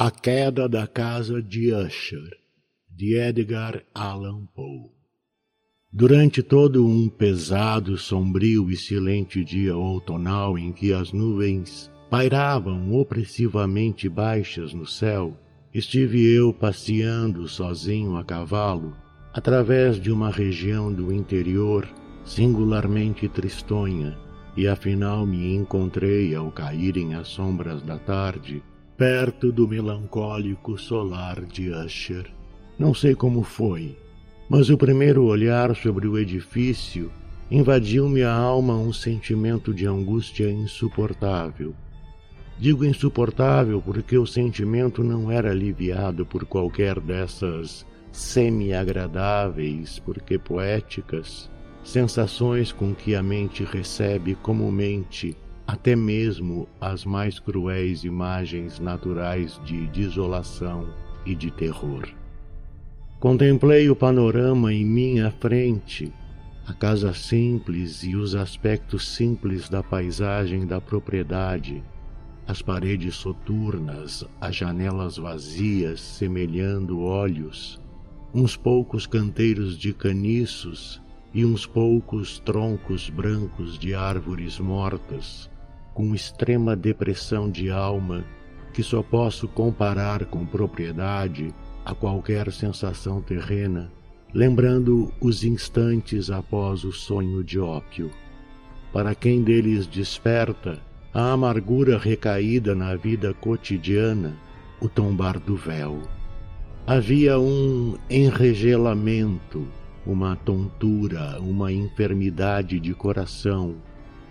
A Queda da Casa de Usher, de Edgar Allan Poe. Durante todo um pesado, sombrio e silente dia outonal em que as nuvens pairavam opressivamente baixas no céu, estive eu passeando sozinho a cavalo através de uma região do interior singularmente tristonha, e afinal me encontrei ao caírem as sombras da tarde perto do melancólico solar de Usher. Não sei como foi, mas o primeiro olhar sobre o edifício invadiu-me a alma um sentimento de angústia insuportável. Digo insuportável porque o sentimento não era aliviado por qualquer dessas semi-agradáveis, porque poéticas, sensações com que a mente recebe comumente até mesmo as mais cruéis imagens naturais de desolação e de terror. Contemplei o panorama em minha frente, a casa simples e os aspectos simples da paisagem da propriedade, as paredes soturnas, as janelas vazias semelhando olhos, uns poucos canteiros de caniços e uns poucos troncos brancos de árvores mortas, com extrema depressão de alma que só posso comparar com propriedade a qualquer sensação terrena, lembrando os instantes após o sonho de ópio. Para quem deles desperta a amargura recaída na vida cotidiana, o tombar do véu. Havia um enregelamento, uma tontura, uma enfermidade de coração,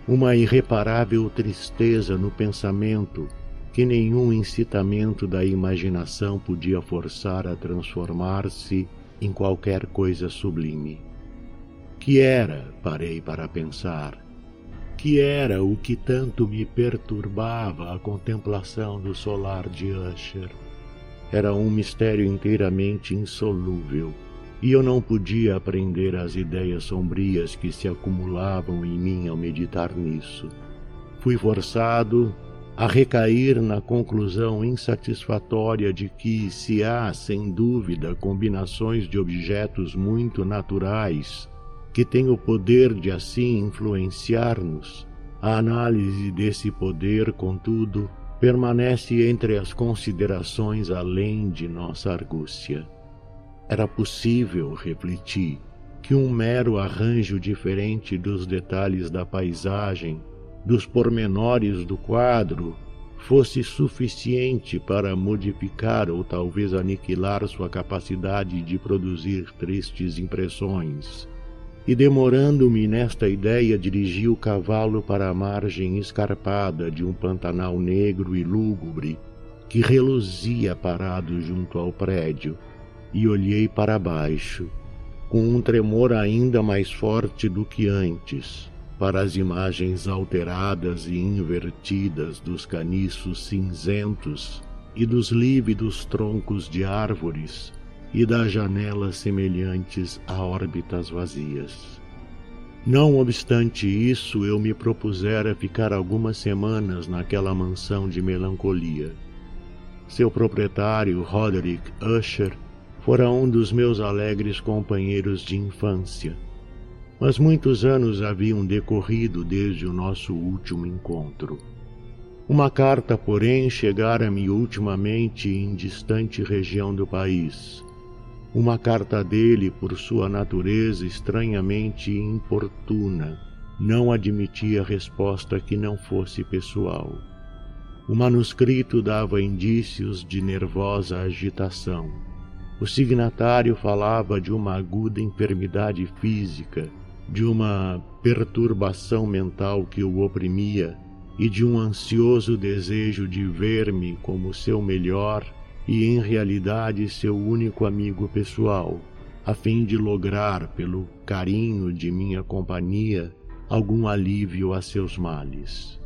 uma irreparável tristeza no pensamento que nenhum incitamento da imaginação podia forçar a transformar-se em qualquer coisa sublime. Que era, parei para pensar, que era o que tanto me perturbava a contemplação do solar de Usher? era um mistério inteiramente insolúvel, e eu não podia aprender as ideias sombrias que se acumulavam em mim ao meditar nisso. Fui forçado a recair na conclusão insatisfatória de que, se há, sem dúvida, combinações de objetos muito naturais que têm o poder de assim influenciar-nos, a análise desse poder, contudo, permanece entre as considerações além de nossa argúcia. Era possível, refleti, que um mero arranjo diferente dos detalhes da paisagem, dos pormenores do quadro, fosse suficiente para modificar ou talvez aniquilar sua capacidade de produzir tristes impressões. E demorando-me nesta ideia, dirigi o cavalo para a margem escarpada de um pantanal negro e lúgubre que reluzia parado junto ao prédio, e olhei para baixo, com um tremor ainda mais forte do que antes, para as imagens alteradas e invertidas dos caniços cinzentos e dos lívidos troncos de árvores e das janelas semelhantes a órbitas vazias. Não obstante isso, eu me propusera ficar algumas semanas naquela mansão de melancolia. Seu proprietário, Roderick Usher, fora um dos meus alegres companheiros de infância, mas muitos anos haviam decorrido desde o nosso último encontro. Uma carta, porém, chegara-me ultimamente em distante região do país, uma carta dele, por sua natureza estranhamente importuna, não admitia resposta que não fosse pessoal. O manuscrito dava indícios de nervosa agitação. O signatário falava de uma aguda enfermidade física, de uma perturbação mental que o oprimia e de um ansioso desejo de ver-me como seu melhor e em realidade seu único amigo pessoal, a fim de lograr, pelo carinho de minha companhia, algum alívio a seus males.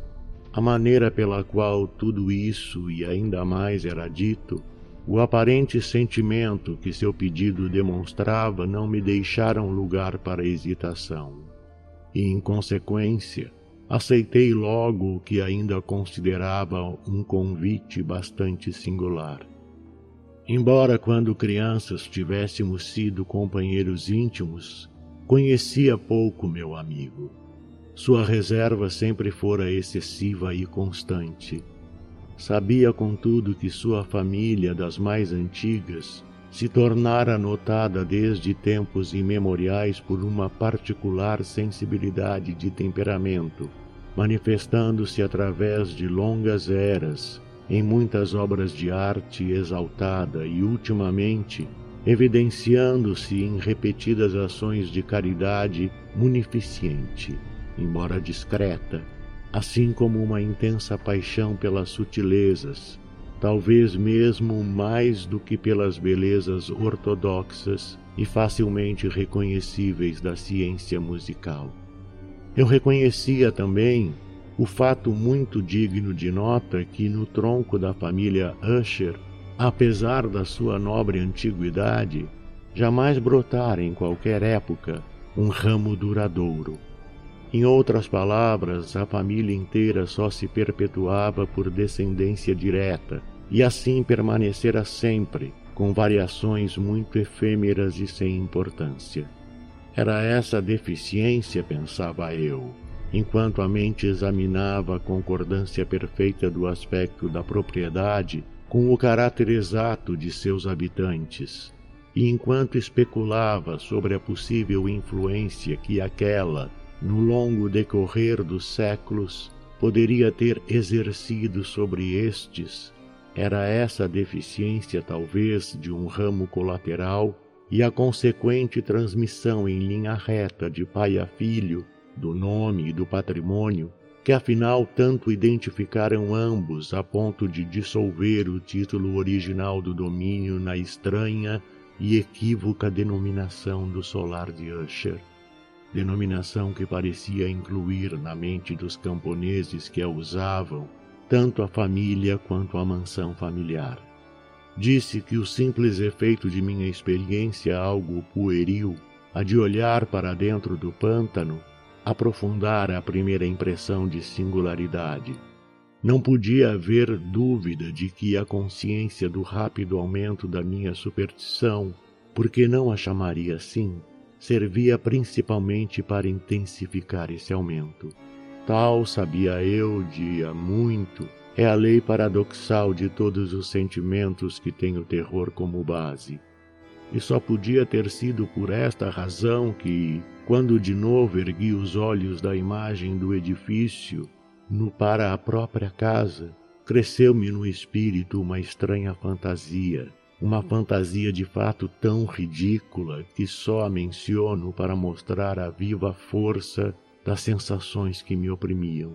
A maneira pela qual tudo isso e ainda mais era dito, o aparente sentimento que seu pedido demonstrava não me deixaram lugar para hesitação. E, em consequência, aceitei logo o que ainda considerava um convite bastante singular. Embora quando crianças tivéssemos sido companheiros íntimos, conhecia pouco meu amigo. Sua reserva sempre fora excessiva e constante. Sabia, contudo, que sua família das mais antigas se tornara notada desde tempos imemoriais por uma particular sensibilidade de temperamento, manifestando-se através de longas eras em muitas obras de arte exaltada e, ultimamente, evidenciando-se em repetidas ações de caridade munificente, embora discreta, assim como uma intensa paixão pelas sutilezas, talvez mesmo mais do que pelas belezas ortodoxas e facilmente reconhecíveis da ciência musical. Eu reconhecia também o fato muito digno de nota que no tronco da família Usher, apesar da sua nobre antiguidade, jamais brotara em qualquer época um ramo duradouro. Em outras palavras, a família inteira só se perpetuava por descendência direta e assim permanecera sempre, com variações muito efêmeras e sem importância. Era essa deficiência, pensava eu, enquanto a mente examinava a concordância perfeita do aspecto da propriedade com o caráter exato de seus habitantes, e enquanto especulava sobre a possível influência que aquela, no longo decorrer dos séculos, poderia ter exercido sobre estes, era essa deficiência talvez de um ramo colateral e a consequente transmissão em linha reta de pai a filho do nome e do patrimônio, que afinal tanto identificaram ambos a ponto de dissolver o título original do domínio na estranha e equívoca denominação do solar de Usher, denominação que parecia incluir na mente dos camponeses que a usavam tanto a família quanto a mansão familiar. Disse que o simples efeito de minha experiência algo pueril, a de olhar para dentro do pântano, aprofundar a primeira impressão de singularidade. Não podia haver dúvida de que a consciência do rápido aumento da minha superstição, porque não a chamaria assim, servia principalmente para intensificar esse aumento. Tal, sabia eu de há muito, é a lei paradoxal de todos os sentimentos que têm o terror como base. E só podia ter sido por esta razão que, quando de novo ergui os olhos da imagem do edifício no para a própria casa, cresceu-me no espírito uma estranha fantasia, uma fantasia de fato tão ridícula que só a menciono para mostrar a viva força das sensações que me oprimiam.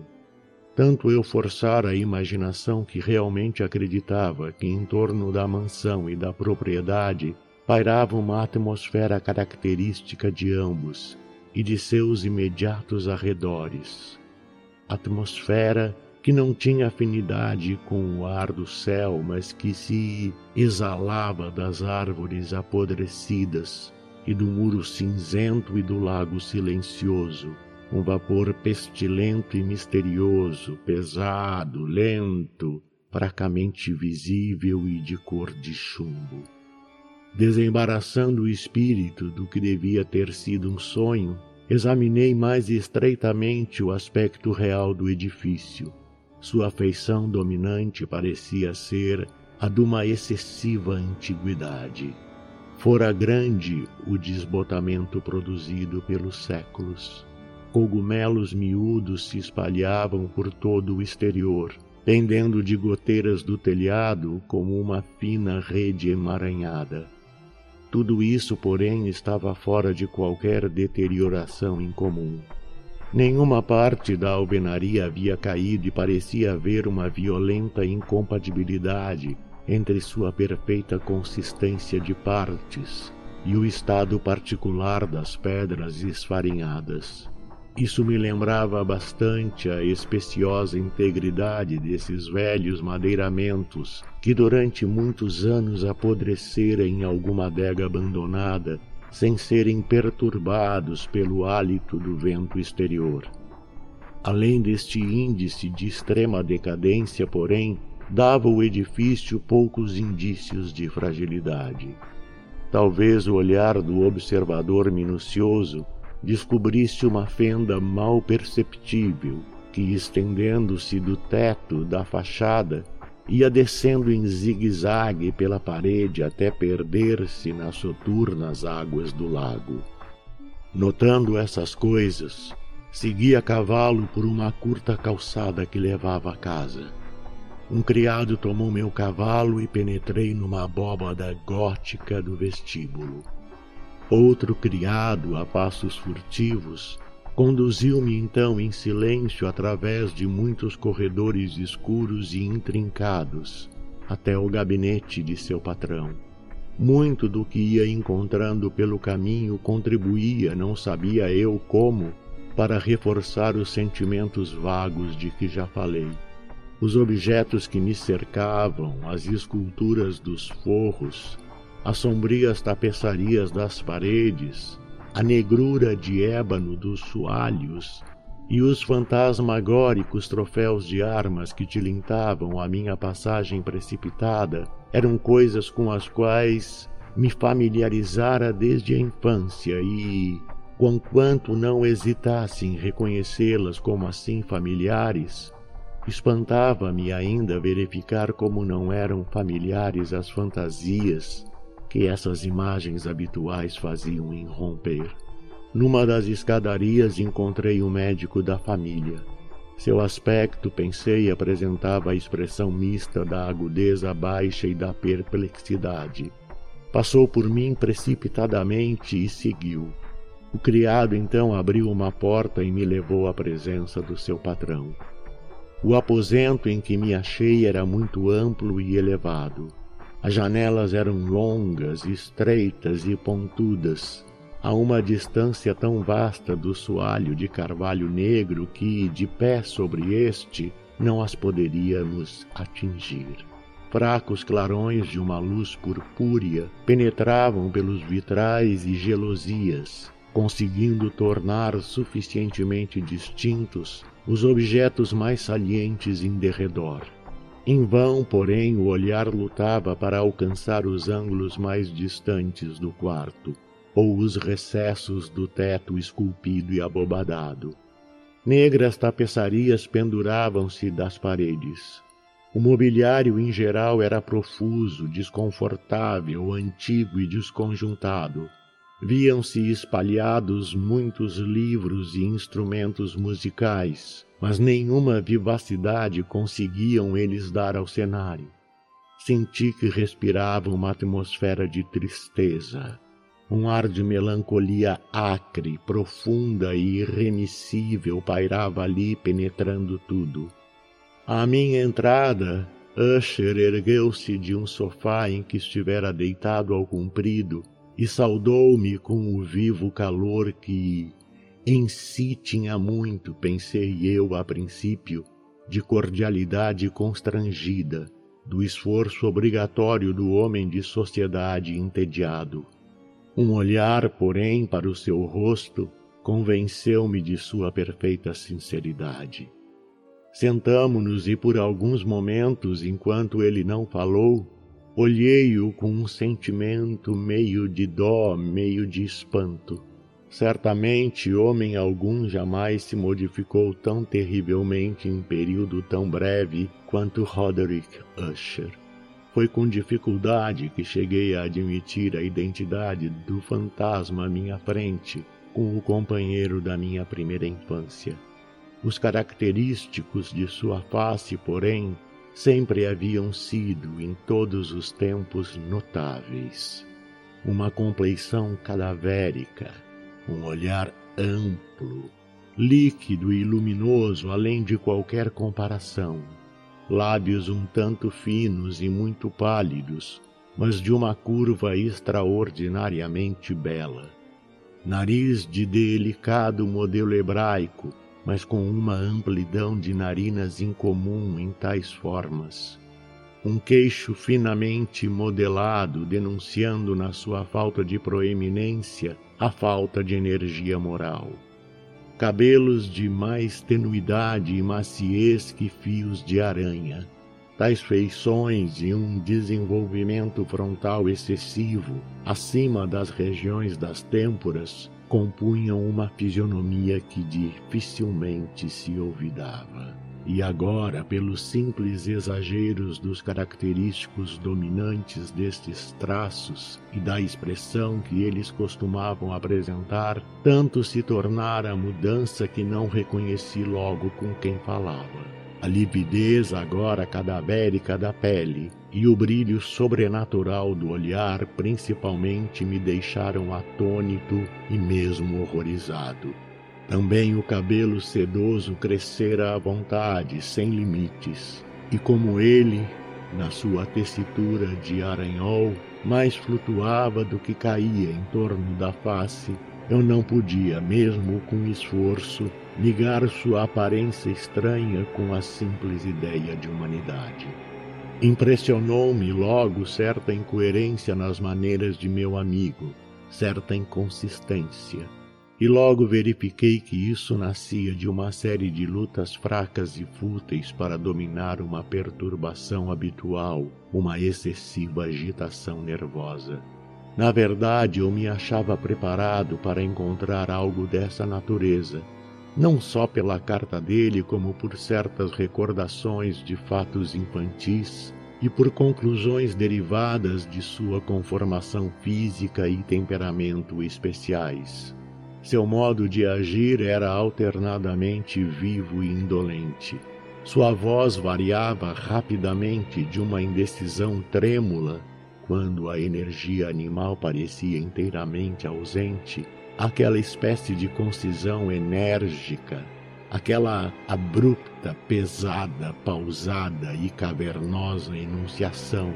Tanto eu forçara a imaginação que realmente acreditava que em torno da mansão e da propriedade pairava uma atmosfera característica de ambos e de seus imediatos arredores. Atmosfera que não tinha afinidade com o ar do céu, mas que se exalava das árvores apodrecidas e do muro cinzento e do lago silencioso, um vapor pestilento e misterioso, pesado, lento, fracamente visível e de cor de chumbo desembaraçando o espírito do que devia ter sido um sonho, examinei mais estreitamente o aspecto real do edifício. Sua feição dominante parecia ser a de uma excessiva antiguidade. Fora grande o desbotamento produzido pelos séculos. Cogumelos miúdos se espalhavam por todo o exterior, pendendo de goteiras do telhado como uma fina rede emaranhada. Tudo isso, porém, estava fora de qualquer deterioração incomum. Nenhuma parte da alvenaria havia caído e parecia haver uma violenta incompatibilidade entre sua perfeita consistência de partes e o estado particular das pedras esfarinhadas. Isso me lembrava bastante a especiosa integridade desses velhos madeiramentos que durante muitos anos apodreceram em alguma adega abandonada sem serem perturbados pelo hálito do vento exterior. Além deste índice de extrema decadência, porém, dava ao edifício poucos indícios de fragilidade. Talvez o olhar do observador minucioso descobrisse uma fenda mal perceptível que, estendendo-se do teto da fachada, ia descendo em zigue-zague pela parede até perder-se nas soturnas águas do lago. Notando essas coisas, segui a cavalo por uma curta calçada que levava à casa. Um criado tomou meu cavalo e penetrei numa abóbada gótica do vestíbulo. Outro criado, a passos furtivos, conduziu-me então em silêncio através de muitos corredores escuros e intrincados até o gabinete de seu patrão. Muito do que ia encontrando pelo caminho contribuía, não sabia eu como, para reforçar os sentimentos vagos de que já falei. Os objetos que me cercavam, as esculturas dos forros, as sombrias tapeçarias das paredes, a negrura de ébano dos soalhos e os fantasmagóricos troféus de armas que tilintavam a minha passagem precipitada eram coisas com as quais me familiarizara desde a infância e, conquanto não hesitasse em reconhecê-las como assim familiares, Espantava-me ainda verificar como não eram familiares as fantasias que essas imagens habituais faziam irromper. Numa das escadarias encontrei o médico da família. Seu aspecto, pensei, apresentava a expressão mista da agudeza baixa e da perplexidade. Passou por mim precipitadamente e seguiu. O criado então abriu uma porta e me levou à presença do seu patrão. O aposento em que me achei era muito amplo e elevado. As janelas eram longas, estreitas e pontudas, a uma distância tão vasta do soalho de carvalho negro que, de pé sobre este, não as poderíamos atingir. Fracos clarões de uma luz purpúrea penetravam pelos vitrais e gelosias, conseguindo tornar suficientemente distintos os objetos mais salientes em derredor. Em vão, porém, o olhar lutava para alcançar os ângulos mais distantes do quarto, ou os recessos do teto esculpido e abobadado. Negras tapeçarias penduravam-se das paredes. O mobiliário em geral era profuso, desconfortável, antigo e desconjuntado. Viam-se espalhados muitos livros e instrumentos musicais, mas nenhuma vivacidade conseguiam eles dar ao cenário. Senti que respirava uma atmosfera de tristeza, um ar de melancolia acre, profunda e irremissível pairava ali penetrando tudo. À minha entrada, Usher ergueu-se de um sofá em que estivera deitado ao comprido e saudou-me com o vivo calor que em si tinha muito, pensei eu a princípio, de cordialidade constrangida, do esforço obrigatório do homem de sociedade entediado. Um olhar, porém, para o seu rosto convenceu-me de sua perfeita sinceridade. Sentamo-nos e por alguns momentos, enquanto ele não falou, Olhei-o com um sentimento meio de dó, meio de espanto. Certamente homem algum jamais se modificou tão terrivelmente em período tão breve quanto Roderick Usher. Foi com dificuldade que cheguei a admitir a identidade do fantasma à minha frente com o companheiro da minha primeira infância. Os característicos de sua face, porém, sempre haviam sido em todos os tempos notáveis. Uma compleição cadavérica, um olhar amplo, líquido e luminoso além de qualquer comparação, lábios um tanto finos e muito pálidos, mas de uma curva extraordinariamente bela, nariz de delicado modelo hebraico, mas com uma amplidão de narinas incomum em tais formas. Um queixo finamente modelado, denunciando na sua falta de proeminência a falta de energia moral. Cabelos de mais tenuidade e maciez que fios de aranha. tais feições e um desenvolvimento frontal excessivo acima das regiões das têmporas compunham uma fisionomia que dificilmente se olvidava. E agora, pelos simples exageros dos característicos dominantes destes traços e da expressão que eles costumavam apresentar, tanto se tornara a mudança que não reconheci logo com quem falava. A lividez agora cadavérica da pele e o brilho sobrenatural do olhar principalmente me deixaram atônito e mesmo horrorizado. Também o cabelo sedoso crescera à vontade, sem limites, e como ele, na sua tessitura de aranhol, mais flutuava do que caía em torno da face, eu não podia, mesmo com esforço, ligar sua aparência estranha com a simples ideia de humanidade. Impressionou-me logo certa incoerência nas maneiras de meu amigo, certa inconsistência. E logo verifiquei que isso nascia de uma série de lutas fracas e fúteis para dominar uma perturbação habitual, uma excessiva agitação nervosa. Na verdade, eu me achava preparado para encontrar algo dessa natureza, não só pela carta dele, como por certas recordações de fatos infantis e por conclusões derivadas de sua conformação física e temperamento especiais. Seu modo de agir era alternadamente vivo e indolente. Sua voz variava rapidamente de uma indecisão trêmula, quando a energia animal parecia inteiramente ausente, aquela espécie de concisão enérgica, aquela abrupta, pesada, pausada e cavernosa enunciação,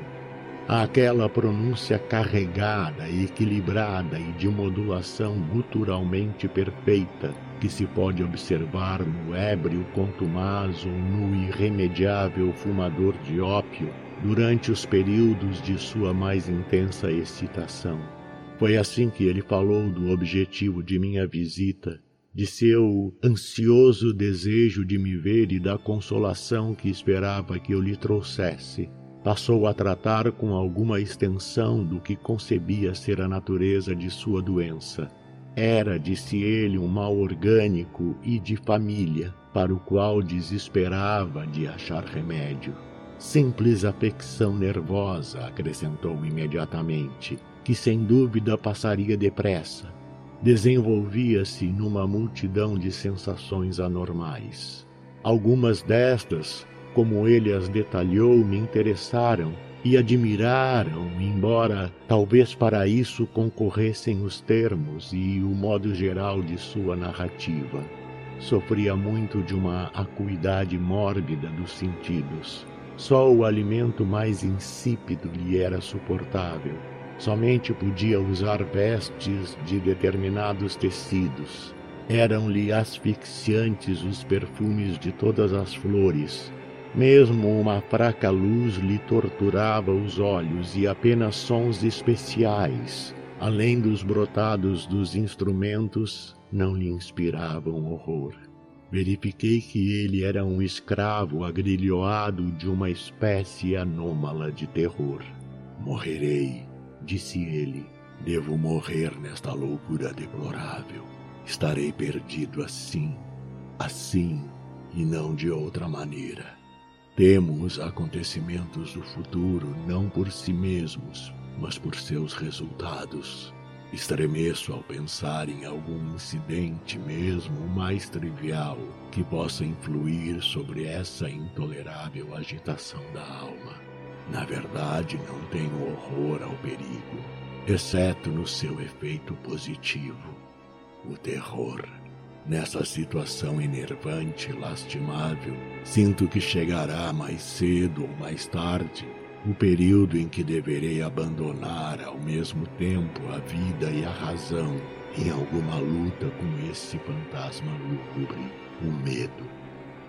aquela pronúncia carregada, equilibrada e de modulação guturalmente perfeita que se pode observar no ébrio contumaz ou no irremediável fumador de ópio durante os períodos de sua mais intensa excitação. Foi assim que ele falou do objetivo de minha visita, de seu ansioso desejo de me ver e da consolação que esperava que eu lhe trouxesse. Passou a tratar com alguma extensão do que concebia ser a natureza de sua doença. Era, disse ele, um mal orgânico e de família, para o qual desesperava de achar remédio. Simples afecção nervosa, acrescentou imediatamente que sem dúvida passaria depressa, desenvolvia-se numa multidão de sensações anormais. Algumas destas, como ele as detalhou, me interessaram e admiraram, embora talvez para isso concorressem os termos e o modo geral de sua narrativa. Sofria muito de uma acuidade mórbida dos sentidos. Só o alimento mais insípido lhe era suportável Somente podia usar vestes de determinados tecidos. Eram-lhe asfixiantes os perfumes de todas as flores. Mesmo uma fraca luz lhe torturava os olhos e apenas sons especiais, além dos brotados dos instrumentos, não lhe inspiravam horror. Verifiquei que ele era um escravo agrilhoado de uma espécie anômala de terror. Morrerei, disse ele. Devo morrer nesta loucura deplorável. Estarei perdido assim, assim e não de outra maneira. Temo os acontecimentos do futuro não por si mesmos, mas por seus resultados. Estremeço ao pensar em algum incidente, mesmo o mais trivial, que possa influir sobre essa intolerável agitação da alma. Na verdade, não tenho horror ao perigo, exceto no seu efeito positivo, o terror. Nessa situação enervante e lastimável, sinto que chegará mais cedo ou mais tarde o período em que deverei abandonar ao mesmo tempo a vida e a razão em alguma luta com esse fantasma lúgubre, o medo.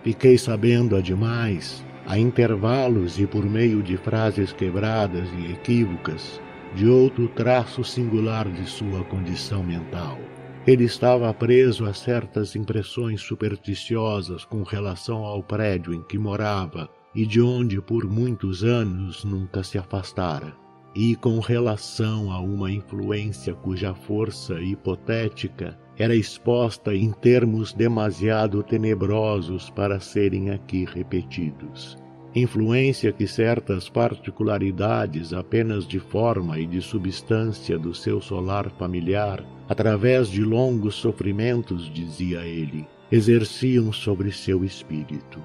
Fiquei sabendo ademais a intervalos e por meio de frases quebradas e equívocas, de outro traço singular de sua condição mental. Ele estava preso a certas impressões supersticiosas com relação ao prédio em que morava, e de onde por muitos anos nunca se afastara. E com relação a uma influência cuja força hipotética era exposta em termos demasiado tenebrosos para serem aqui repetidos. Influência que certas particularidades apenas de forma e de substância do seu solar familiar, através de longos sofrimentos, dizia ele, exerciam sobre seu espírito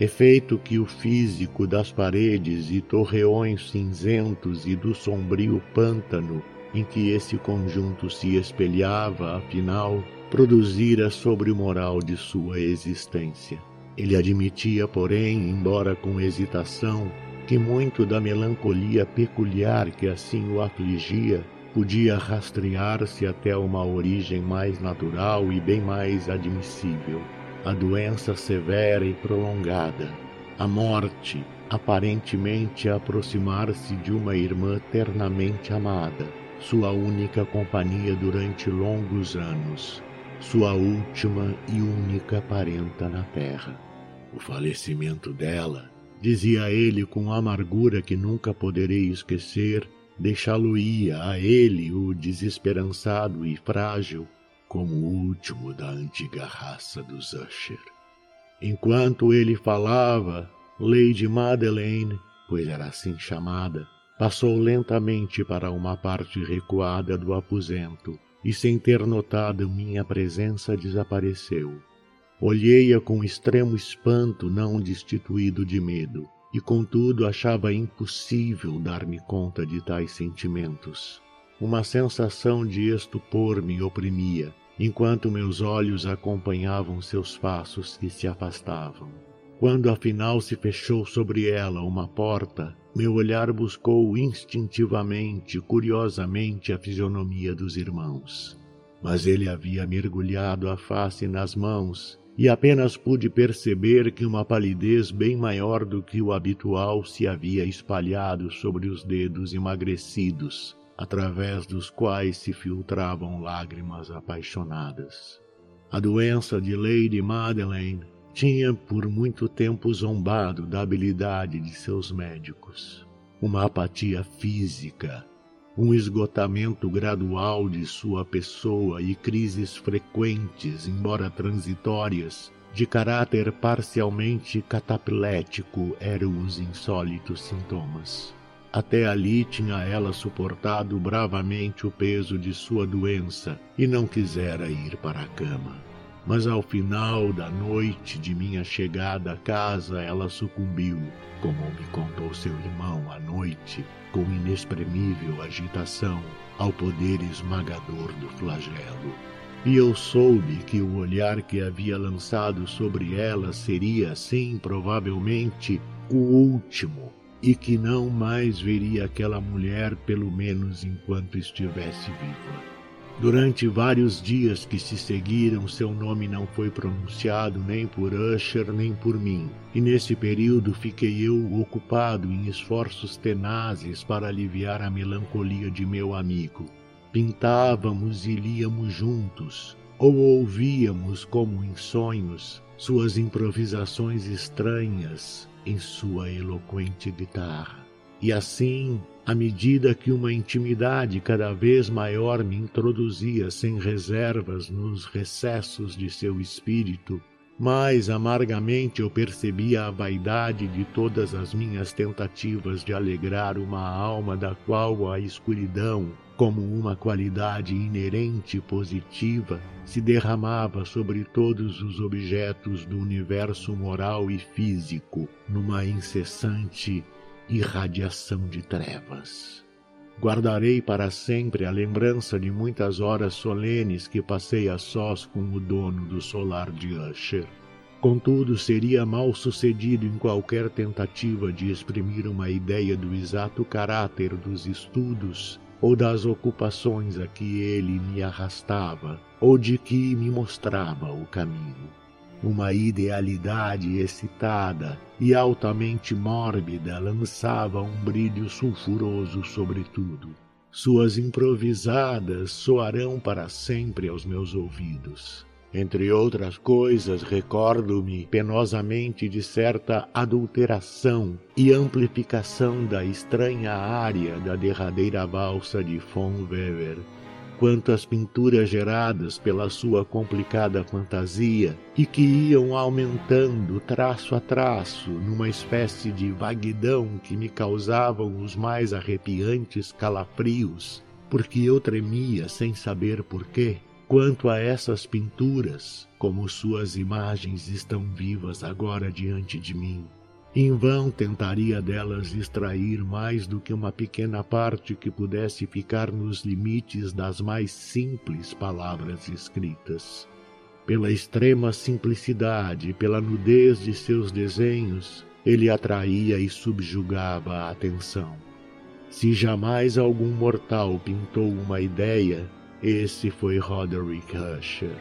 efeito que o físico das paredes e torreões cinzentos e do sombrio pântano em que esse conjunto se espelhava, afinal, produzira sobre o moral de sua existência. Ele admitia, porém, embora com hesitação, que muito da melancolia peculiar que assim o afligia podia rastrear-se até uma origem mais natural e bem mais admissível a doença severa e prolongada, a morte, aparentemente aproximar-se de uma irmã ternamente amada, sua única companhia durante longos anos, sua última e única parenta na terra. O falecimento dela, dizia ele com amargura que nunca poderei esquecer, deixá-lo-ia a ele, o desesperançado e frágil, como o último da antiga raça dos Usher. Enquanto ele falava, Lady Madeleine, pois era assim chamada, passou lentamente para uma parte recuada do aposento e, sem ter notado minha presença, desapareceu. Olhei-a com extremo espanto, não destituído de medo, e contudo achava impossível dar-me conta de tais sentimentos. Uma sensação de estupor me oprimia, enquanto meus olhos acompanhavam seus passos que se afastavam. Quando afinal se fechou sobre ela uma porta, meu olhar buscou instintivamente, curiosamente, a fisionomia dos irmãos. Mas ele havia mergulhado a face nas mãos e apenas pude perceber que uma palidez bem maior do que o habitual se havia espalhado sobre os dedos emagrecidos através dos quais se filtravam lágrimas apaixonadas. A doença de Lady Madeleine tinha por muito tempo zombado da habilidade de seus médicos. Uma apatia física, um esgotamento gradual de sua pessoa e crises frequentes, embora transitórias, de caráter parcialmente cataplético eram os insólitos sintomas. Até ali tinha ela suportado bravamente o peso de sua doença e não quisera ir para a cama. Mas ao final da noite de minha chegada à casa, ela sucumbiu, como me contou seu irmão à noite, com inexprimível agitação, ao poder esmagador do flagelo. E eu soube que o olhar que havia lançado sobre ela seria, sim, provavelmente, o último e que não mais veria aquela mulher, pelo menos enquanto estivesse viva. Durante vários dias que se seguiram, seu nome não foi pronunciado nem por Usher nem por mim, e nesse período fiquei eu ocupado em esforços tenazes para aliviar a melancolia de meu amigo. Pintávamos e líamos juntos, ou ouvíamos, como em sonhos, suas improvisações estranhas, em sua eloquente guitarra. E assim, à medida que uma intimidade cada vez maior me introduzia sem reservas nos recessos de seu espírito, mais amargamente eu percebia a vaidade de todas as minhas tentativas de alegrar uma alma da qual a escuridão, como uma qualidade inerente positiva, se derramava sobre todos os objetos do universo moral e físico numa incessante irradiação de trevas. Guardarei para sempre a lembrança de muitas horas solenes que passei a sós com o dono do solar de Usher. Contudo, seria mal sucedido em qualquer tentativa de exprimir uma ideia do exato caráter dos estudos ou das ocupações a que ele me arrastava, ou de que me mostrava o caminho. Uma idealidade excitada e altamente mórbida lançava um brilho sulfuroso sobre tudo. Suas improvisadas soarão para sempre aos meus ouvidos. Entre outras coisas, recordo-me penosamente de certa adulteração e amplificação da estranha área da derradeira valsa de von Weber. Quantas pinturas geradas pela sua complicada fantasia e que iam aumentando traço a traço numa espécie de vaguidão que me causavam os mais arrepiantes calafrios, porque eu tremia sem saber porquê Quanto a essas pinturas, como suas imagens estão vivas agora diante de mim, em vão tentaria delas extrair mais do que uma pequena parte que pudesse ficar nos limites das mais simples palavras escritas. Pela extrema simplicidade, pela nudez de seus desenhos, ele atraía e subjugava a atenção. Se jamais algum mortal pintou uma ideia, esse foi Roderick Usher.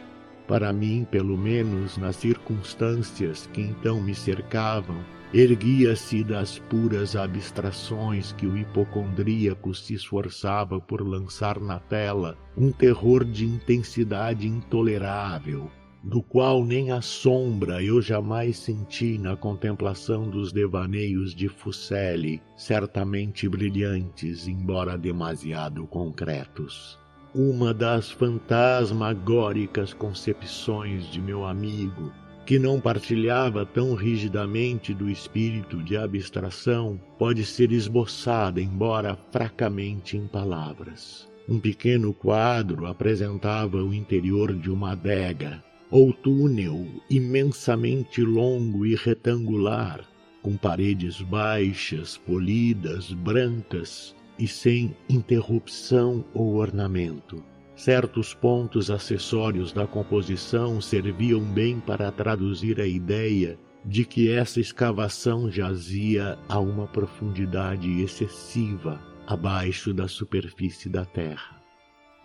Para mim, pelo menos nas circunstâncias que então me cercavam, erguia-se das puras abstrações que o hipocondríaco se esforçava por lançar na tela um terror de intensidade intolerável, do qual nem a sombra eu jamais senti na contemplação dos devaneios de Fuseli, certamente brilhantes, embora demasiado concretos. Uma das fantasmagóricas concepções de meu amigo, que não partilhava tão rigidamente do espírito de abstração, pode ser esboçada, embora fracamente em palavras. Um pequeno quadro apresentava o interior de uma adega, ou túnel imensamente longo e retangular, com paredes baixas, polidas, brancas, e sem interrupção ou ornamento. Certos pontos acessórios da composição serviam bem para traduzir a ideia de que essa escavação jazia a uma profundidade excessiva abaixo da superfície da terra.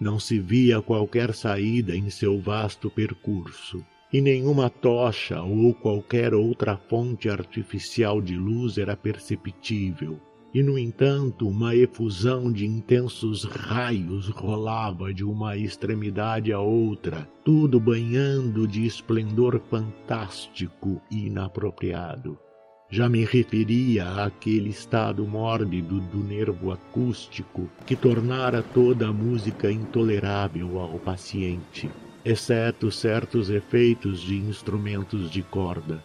Não se via qualquer saída em seu vasto percurso, e nenhuma tocha ou qualquer outra fonte artificial de luz era perceptível, e, no entanto, uma efusão de intensos raios rolava de uma extremidade à outra, tudo banhando de esplendor fantástico e inapropriado. Já me referia àquele estado mórbido do nervo acústico que tornara toda a música intolerável ao paciente, exceto certos efeitos de instrumentos de corda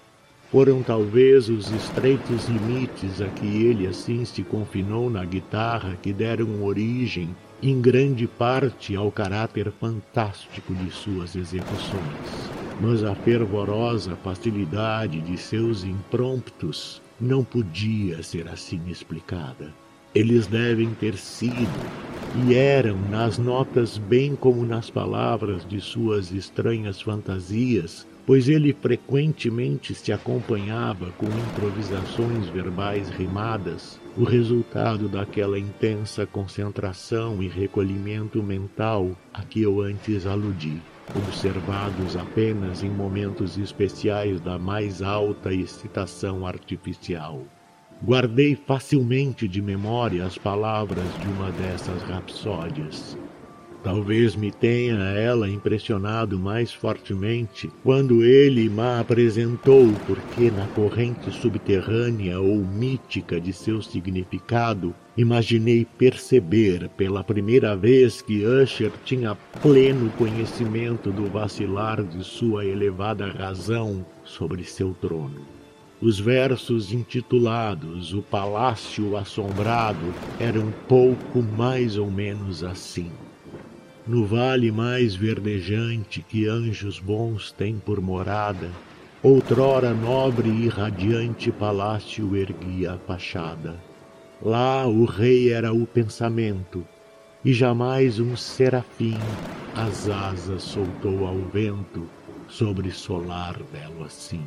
foram talvez os estreitos limites a que ele assim se confinou na guitarra que deram origem, em grande parte, ao caráter fantástico de suas execuções. Mas a fervorosa facilidade de seus impromptus não podia ser assim explicada. Eles devem ter sido e eram, nas notas bem como nas palavras de suas estranhas fantasias, pois ele frequentemente se acompanhava com improvisações verbais rimadas, o resultado daquela intensa concentração e recolhimento mental a que eu antes aludi, observados apenas em momentos especiais da mais alta excitação artificial. Guardei facilmente de memória as palavras de uma dessas rapsódias Talvez me tenha ela impressionado mais fortemente quando ele me apresentou, porque na corrente subterrânea ou mítica de seu significado, imaginei perceber pela primeira vez que Usher tinha pleno conhecimento do vacilar de sua elevada razão sobre seu trono. Os versos intitulados O Palácio Assombrado eram pouco mais ou menos assim no vale mais verdejante que anjos bons têm por morada, outrora nobre e radiante palácio erguia a fachada. Lá o rei era o pensamento, e jamais um serafim as asas soltou ao vento sobre solar belo assim.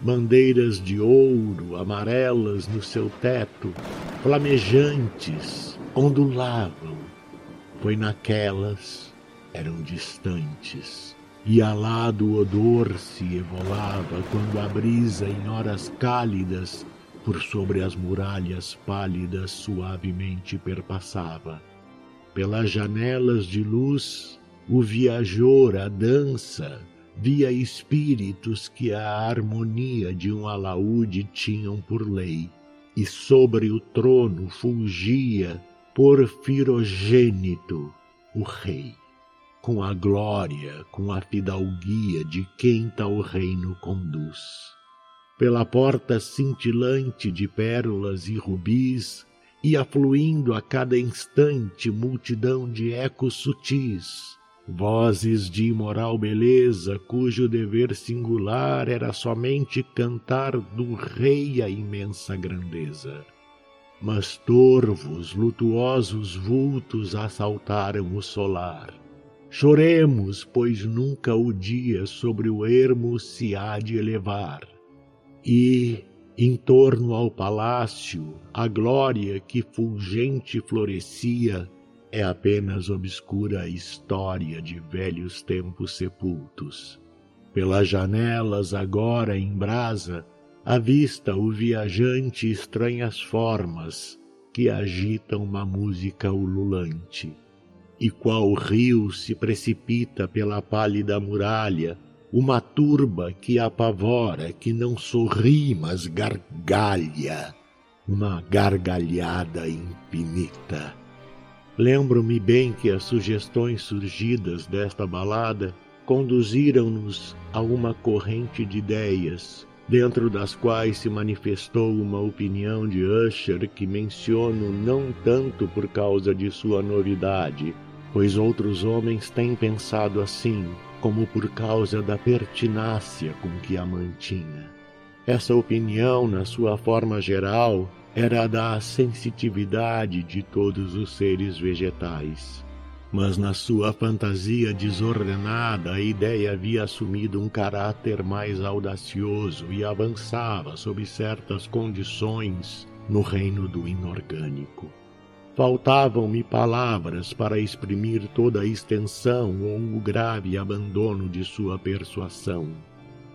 Bandeiras de ouro amarelas no seu teto, flamejantes, ondulavam, foi naquelas, eram distantes, e alado o odor se evolava quando a brisa em horas cálidas por sobre as muralhas pálidas suavemente perpassava. Pelas janelas de luz, o viajor a dança, via espíritos que a harmonia de um alaúde tinham por lei, e sobre o trono fulgia Porfirogênito, o rei, com a glória, com a fidalguia de quem tal reino conduz. Pela porta cintilante de pérolas e rubis, e afluindo a cada instante multidão de ecos sutis, vozes de imoral beleza, cujo dever singular era somente cantar do rei a imensa grandeza. Mas torvos, lutuosos vultos assaltaram o solar. Choremos, pois nunca o dia sobre o ermo se há de elevar. E, em torno ao palácio, a glória que fulgente florescia é apenas obscura história de velhos tempos sepultos. Pelas janelas agora em brasa, avista o viajante estranhas formas que agitam uma música ululante. E qual rio se precipita pela pálida muralha, uma turba que apavora, que não sorri, mas gargalha, uma gargalhada infinita. Lembro-me bem que as sugestões surgidas desta balada conduziram-nos a uma corrente de ideias, dentro das quais se manifestou uma opinião de Usher que menciono não tanto por causa de sua novidade, pois outros homens têm pensado assim, como por causa da pertinácia com que a mantinha. Essa opinião, na sua forma geral, era da sensitividade de todos os seres vegetais. Mas na sua fantasia desordenada, a ideia havia assumido um caráter mais audacioso e avançava sob certas condições no reino do inorgânico. Faltavam-me palavras para exprimir toda a extensão ou o grave abandono de sua persuasão.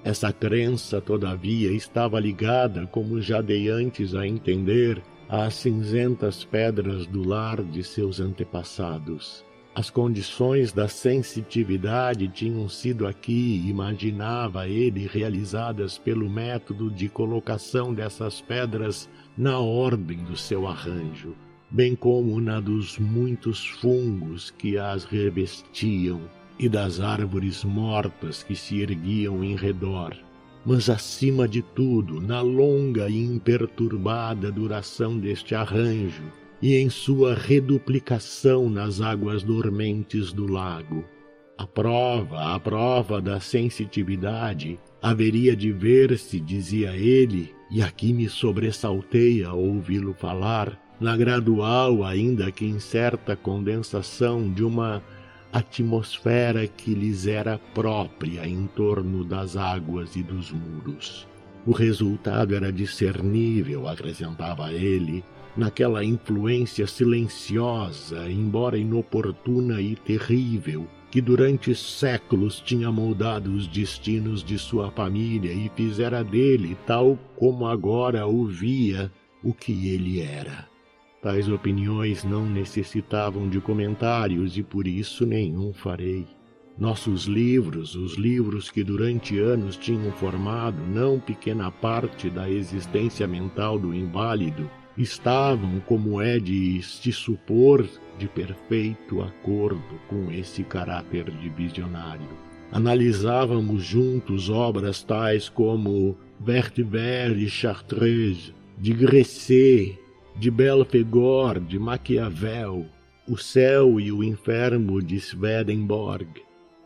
Essa crença, todavia, estava ligada, como já dei antes a entender, às cinzentas pedras do lar de seus antepassados. As condições da sensitividade tinham sido aqui, imaginava ele, realizadas pelo método de colocação dessas pedras na ordem do seu arranjo bem como na dos muitos fungos que as revestiam e das árvores mortas que se erguiam em redor, mas acima de tudo na longa e imperturbada duração deste arranjo e em sua reduplicação nas águas dormentes do lago. A prova, a prova da sensitividade, haveria de ver-se, dizia ele, e aqui me sobressaltei a ouvi-lo falar, na gradual, ainda que incerta condensação de uma atmosfera que lhes era própria em torno das águas e dos muros. O resultado era discernível, acrescentava ele, naquela influência silenciosa, embora inoportuna e terrível, que durante séculos tinha moldado os destinos de sua família e fizera dele, tal como agora o via, o que ele era. Tais opiniões não necessitavam de comentários e por isso nenhum farei. Nossos livros, os livros que durante anos tinham formado não pequena parte da existência mental do inválido, estavam, como é de se supor, de perfeito acordo com esse caráter de visionário. Analisávamos juntos obras tais como Vertiver e Chartreuse, de Gresset, de Belfegor, de Maquiavel, O Céu e o Inferno de Swedenborg,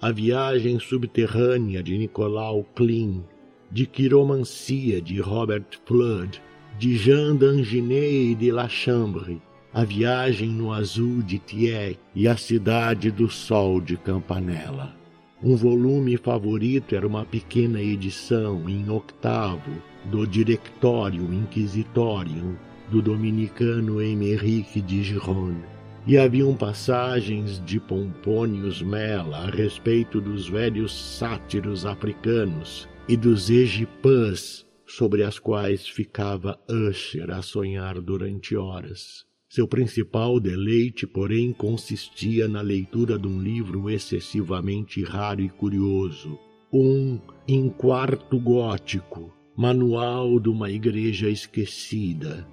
A Viagem Subterrânea de Nicolau Klein, de Quiromancia de Robert Flood, de Jean d'Anginet de La Chambre, A Viagem no Azul de Tieck e A Cidade do Sol de Campanella. Um volume favorito era uma pequena edição em octavo do Directorium Inquisitorium do dominicano Emeric de Giron, e haviam passagens de Pompônios Mela a respeito dos velhos sátiros africanos e dos egipãs sobre as quais ficava Usher a sonhar durante horas. Seu principal deleite, porém, consistia na leitura de um livro excessivamente raro e curioso, um em quarto gótico, manual de uma igreja esquecida.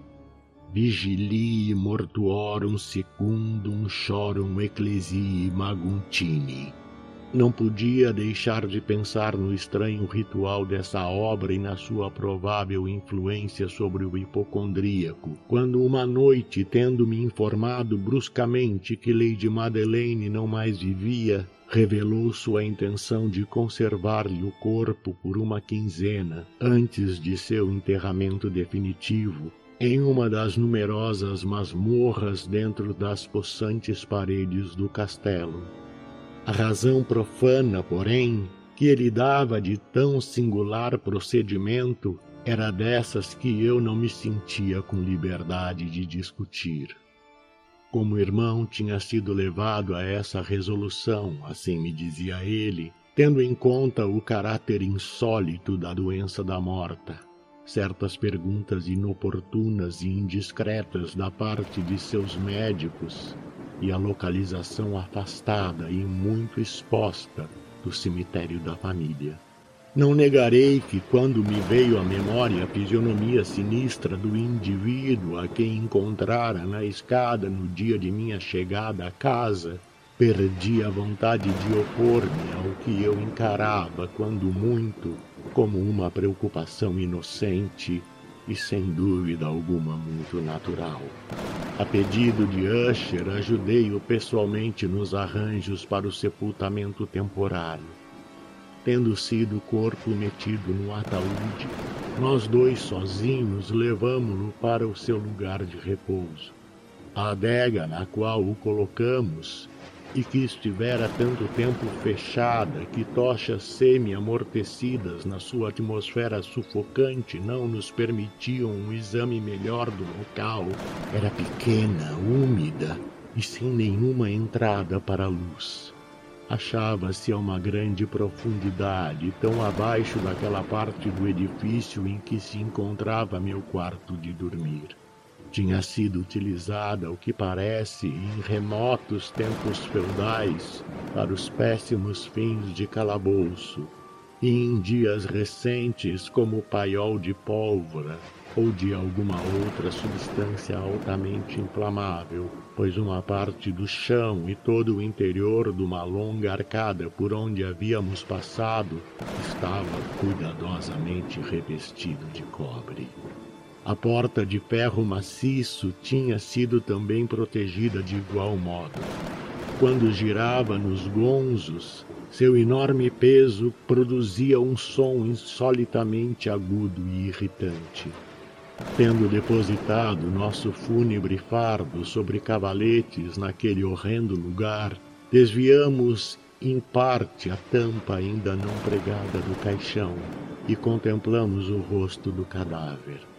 Vigilii mortuorum secundum chorum ecclesiae maguntini. Não podia deixar de pensar no estranho ritual dessa obra e na sua provável influência sobre o hipocondríaco, quando uma noite, tendo-me informado bruscamente que Lady Madeleine não mais vivia, revelou sua intenção de conservar-lhe o corpo por uma quinzena antes de seu enterramento definitivo em uma das numerosas masmorras dentro das possantes paredes do castelo. A razão profana, porém, que ele dava de tão singular procedimento era dessas que eu não me sentia com liberdade de discutir. Como irmão, tinha sido levado a essa resolução, assim me dizia ele, tendo em conta o caráter insólito da doença da morta, certas perguntas inoportunas e indiscretas da parte de seus médicos e a localização afastada e muito exposta do cemitério da família. Não negarei que, quando me veio à memória a fisionomia sinistra do indivíduo a quem encontrara na escada no dia de minha chegada à casa, perdi a vontade de opor-me ao que eu encarava, quando muito, como uma preocupação inocente e sem dúvida alguma muito natural. A pedido de Usher, ajudei-o pessoalmente nos arranjos para o sepultamento temporário. Tendo sido o corpo metido no ataúde, nós dois sozinhos levamo-lo para o seu lugar de repouso. A adega na qual o colocamos e que estivera tanto tempo fechada que tochas semi-amortecidas na sua atmosfera sufocante não nos permitiam um exame melhor do local, era pequena, úmida e sem nenhuma entrada para a luz. Achava-se a uma grande profundidade, tão abaixo daquela parte do edifício em que se encontrava meu quarto de dormir tinha sido utilizada, o que parece, em remotos tempos feudais, para os péssimos fins de calabouço, e em dias recentes como paiol de pólvora ou de alguma outra substância altamente inflamável, pois uma parte do chão e todo o interior de uma longa arcada por onde havíamos passado estava cuidadosamente revestido de cobre. A porta de ferro maciço tinha sido também protegida de igual modo. Quando girava nos gonzos, seu enorme peso produzia um som insolitamente agudo e irritante. Tendo depositado nosso fúnebre fardo sobre cavaletes naquele horrendo lugar, desviamos em parte a tampa ainda não pregada do caixão e contemplamos o rosto do cadáver.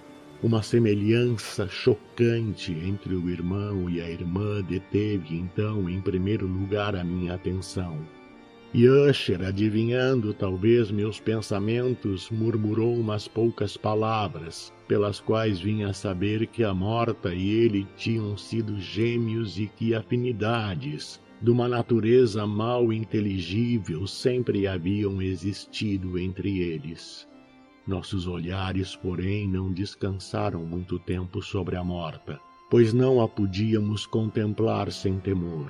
Uma semelhança chocante entre o irmão e a irmã deteve então em primeiro lugar a minha atenção. E Usher, adivinhando talvez meus pensamentos, murmurou umas poucas palavras, pelas quais vinha saber que a morta e ele tinham sido gêmeos e que afinidades, de uma natureza mal inteligível, sempre haviam existido entre eles. Nossos olhares, porém, não descansaram muito tempo sobre a morta, pois não a podíamos contemplar sem temor.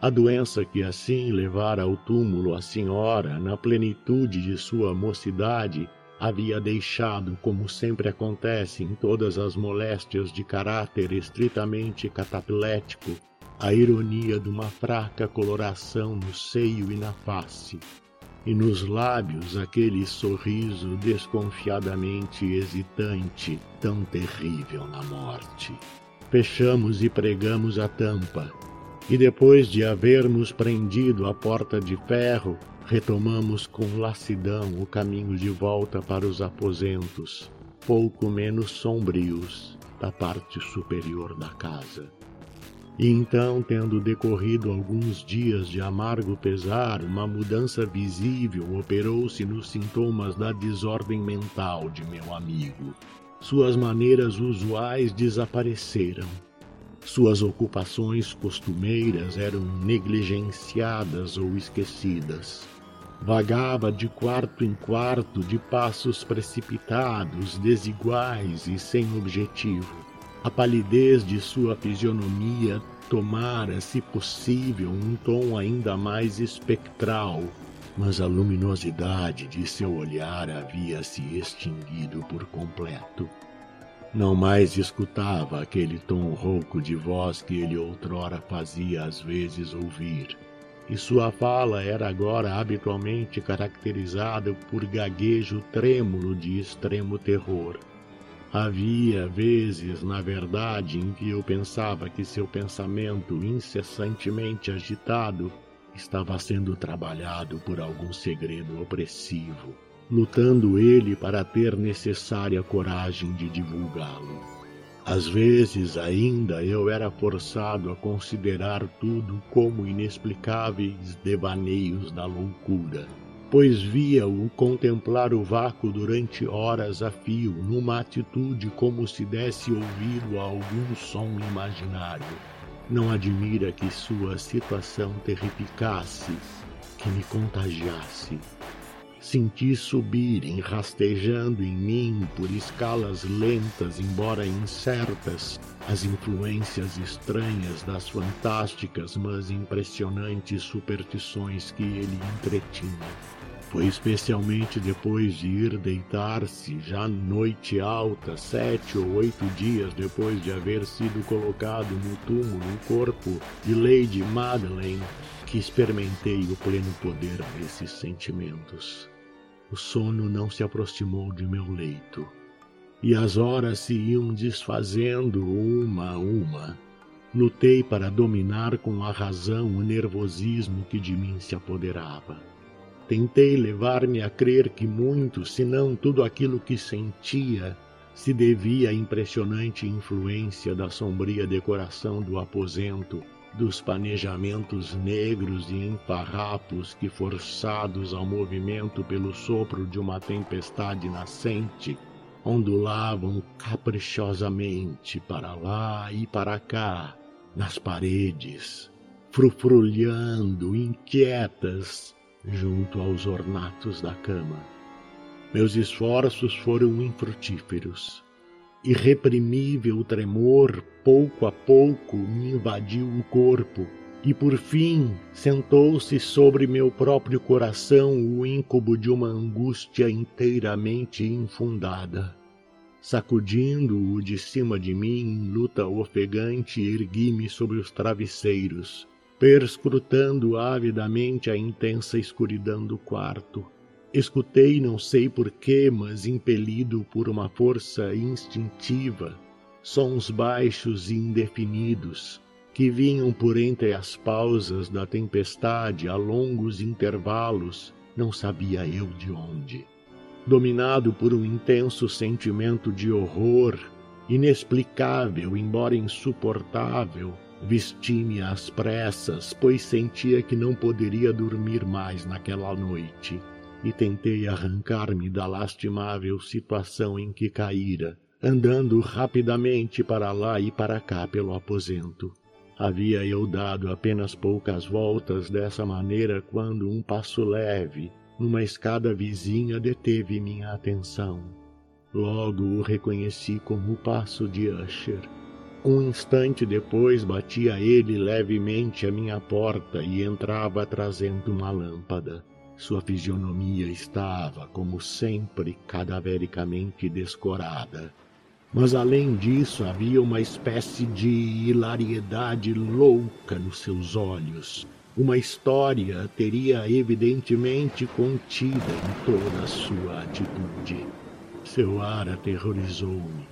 A doença que assim levara ao túmulo a senhora, na plenitude de sua mocidade, havia deixado, como sempre acontece em todas as moléstias de caráter estritamente cataplético, a ironia de uma fraca coloração no seio e na face, e nos lábios aquele sorriso desconfiadamente hesitante, tão terrível na morte. Fechamos e pregamos a tampa, e depois de havermos prendido a porta de ferro, retomamos com lassidão o caminho de volta para os aposentos, pouco menos sombrios, da parte superior da casa. E então, tendo decorrido alguns dias de amargo pesar, uma mudança visível operou-se nos sintomas da desordem mental de meu amigo. Suas maneiras usuais desapareceram. Suas ocupações costumeiras eram negligenciadas ou esquecidas. Vagava de quarto em quarto de passos precipitados, desiguais e sem objetivo. A palidez de sua fisionomia tomara, se possível, um tom ainda mais espectral, mas a luminosidade de seu olhar havia se extinguido por completo. Não mais escutava aquele tom rouco de voz que ele outrora fazia às vezes ouvir, e sua fala era agora habitualmente caracterizada por gaguejo trêmulo de extremo terror. Havia vezes, na verdade, em que eu pensava que seu pensamento incessantemente agitado estava sendo trabalhado por algum segredo opressivo lutando ele para ter necessária coragem de divulgá-lo. Às vezes ainda eu era forçado a considerar tudo como inexplicáveis devaneios da loucura, pois via-o contemplar o vácuo durante horas a fio, numa atitude como se desse ouvido a algum som imaginário. Não admira que sua situação terrificasse, que me contagiasse, Senti subirem, rastejando em mim por escalas lentas, embora incertas, as influências estranhas das fantásticas, mas impressionantes superstições que ele entretinha. Foi especialmente depois de ir deitar-se, já noite alta, sete ou oito dias depois de haver sido colocado no túmulo o corpo de Lady Madeleine, que experimentei o pleno poder desses sentimentos. O sono não se aproximou de meu leito, e as horas se iam desfazendo uma a uma. Lutei para dominar com a razão o nervosismo que de mim se apoderava. Tentei levar-me a crer que muito, se não tudo aquilo que sentia, se devia à impressionante influência da sombria decoração do aposento dos planejamentos negros e em farrapos que, forçados ao movimento pelo sopro de uma tempestade nascente, ondulavam caprichosamente para lá e para cá, nas paredes, frufrulhando inquietas junto aos ornatos da cama. Meus esforços foram infrutíferos. Irreprimível tremor, pouco a pouco, me invadiu o corpo, e por fim sentou-se sobre meu próprio coração o íncubo de uma angústia inteiramente infundada. Sacudindo-o de cima de mim em luta ofegante, ergui-me sobre os travesseiros, perscrutando avidamente a intensa escuridão do quarto Escutei, não sei porquê, mas impelido por uma força instintiva, sons baixos e indefinidos que vinham por entre as pausas da tempestade a longos intervalos, não sabia eu de onde. Dominado por um intenso sentimento de horror, inexplicável, embora insuportável, vesti-me às pressas, pois sentia que não poderia dormir mais naquela noite e tentei arrancar-me da lastimável situação em que caíra, andando rapidamente para lá e para cá pelo aposento. Havia eu dado apenas poucas voltas dessa maneira quando um passo leve, numa escada vizinha, deteve minha atenção. Logo o reconheci como o passo de Usher. Um instante depois batia ele levemente à minha porta e entrava trazendo uma lâmpada. Sua fisionomia estava, como sempre, cadavericamente descorada. Mas além disso, havia uma espécie de hilariedade louca nos seus olhos. Uma história teria evidentemente contida em toda a sua atitude. Seu ar aterrorizou-me.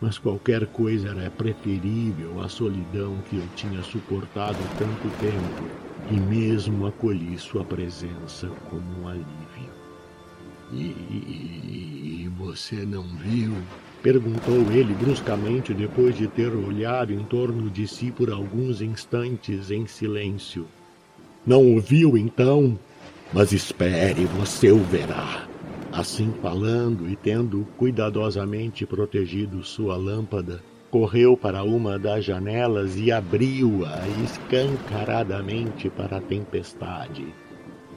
Mas qualquer coisa era preferível à solidão que eu tinha suportado tanto tempo e mesmo acolhi sua presença como um alívio. E, e você não viu? Perguntou ele bruscamente depois de ter olhado em torno de si por alguns instantes em silêncio. Não o viu então? Mas espere, você o verá. Assim falando e tendo cuidadosamente protegido sua lâmpada, correu para uma das janelas e abriu-a escancaradamente para a tempestade.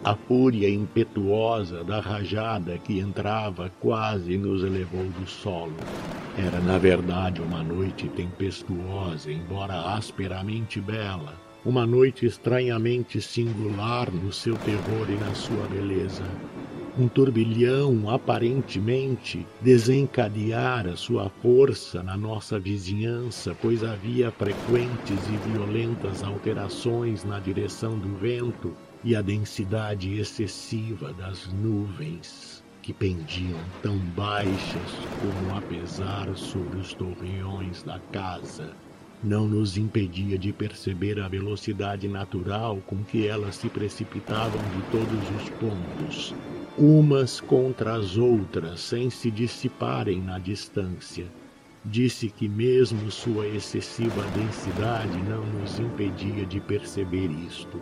A fúria impetuosa da rajada que entrava quase nos elevou do solo. Era, na verdade, uma noite tempestuosa, embora asperamente bela. Uma noite estranhamente singular no seu terror e na sua beleza um turbilhão aparentemente desencadeara sua força na nossa vizinhança, pois havia frequentes e violentas alterações na direção do vento e a densidade excessiva das nuvens que pendiam tão baixas como a pesar sobre os torreões da casa não nos impedia de perceber a velocidade natural com que elas se precipitavam de todos os pontos, umas contra as outras, sem se dissiparem na distância. Disse que mesmo sua excessiva densidade não nos impedia de perceber isto.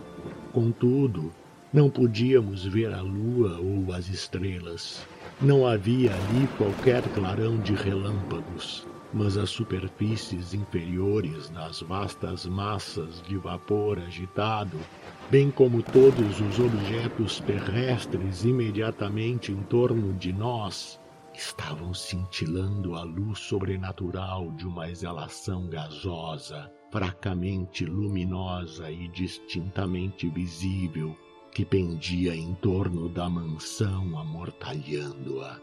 Contudo, não podíamos ver a lua ou as estrelas. Não havia ali qualquer clarão de relâmpagos mas as superfícies inferiores das vastas massas de vapor agitado, bem como todos os objetos terrestres imediatamente em torno de nós, estavam cintilando a luz sobrenatural de uma exalação gasosa, fracamente luminosa e distintamente visível, que pendia em torno da mansão, amortalhando-a.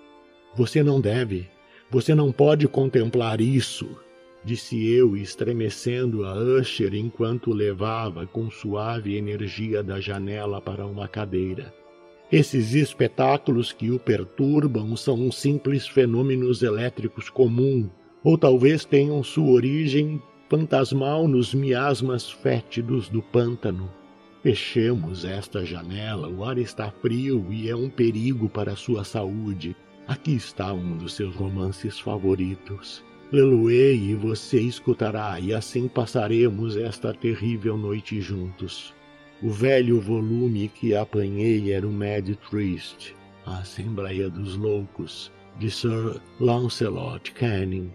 Você não deve, você não pode contemplar isso, disse eu, estremecendo a Usher enquanto levava com suave energia da janela para uma cadeira. Esses espetáculos que o perturbam são simples fenômenos elétricos comuns, ou talvez tenham sua origem fantasmal nos miasmas fétidos do pântano. Fechemos esta janela, o ar está frio e é um perigo para sua saúde. Aqui está um dos seus romances favoritos. Lê-lo-ei e você escutará, e assim passaremos esta terrível noite juntos. O velho volume que apanhei era o Mad Trist, a Assembleia dos Loucos, de Sir Lancelot Canning,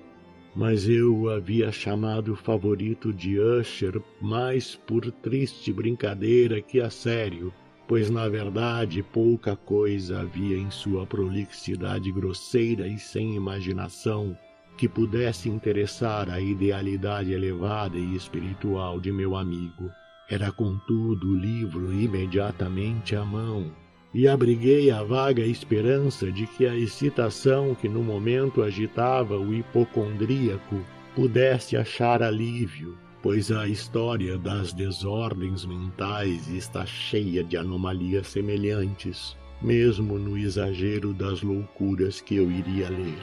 mas eu o havia chamado favorito de Usher mais por triste brincadeira que a sério, pois na verdade pouca coisa havia em sua prolixidade grosseira e sem imaginação que pudesse interessar a idealidade elevada e espiritual de meu amigo. Era, contudo, o livro imediatamente à mão, e abriguei a vaga esperança de que a excitação que no momento agitava o hipocondríaco pudesse achar alívio pois a história das desordens mentais está cheia de anomalias semelhantes, mesmo no exagero das loucuras que eu iria ler.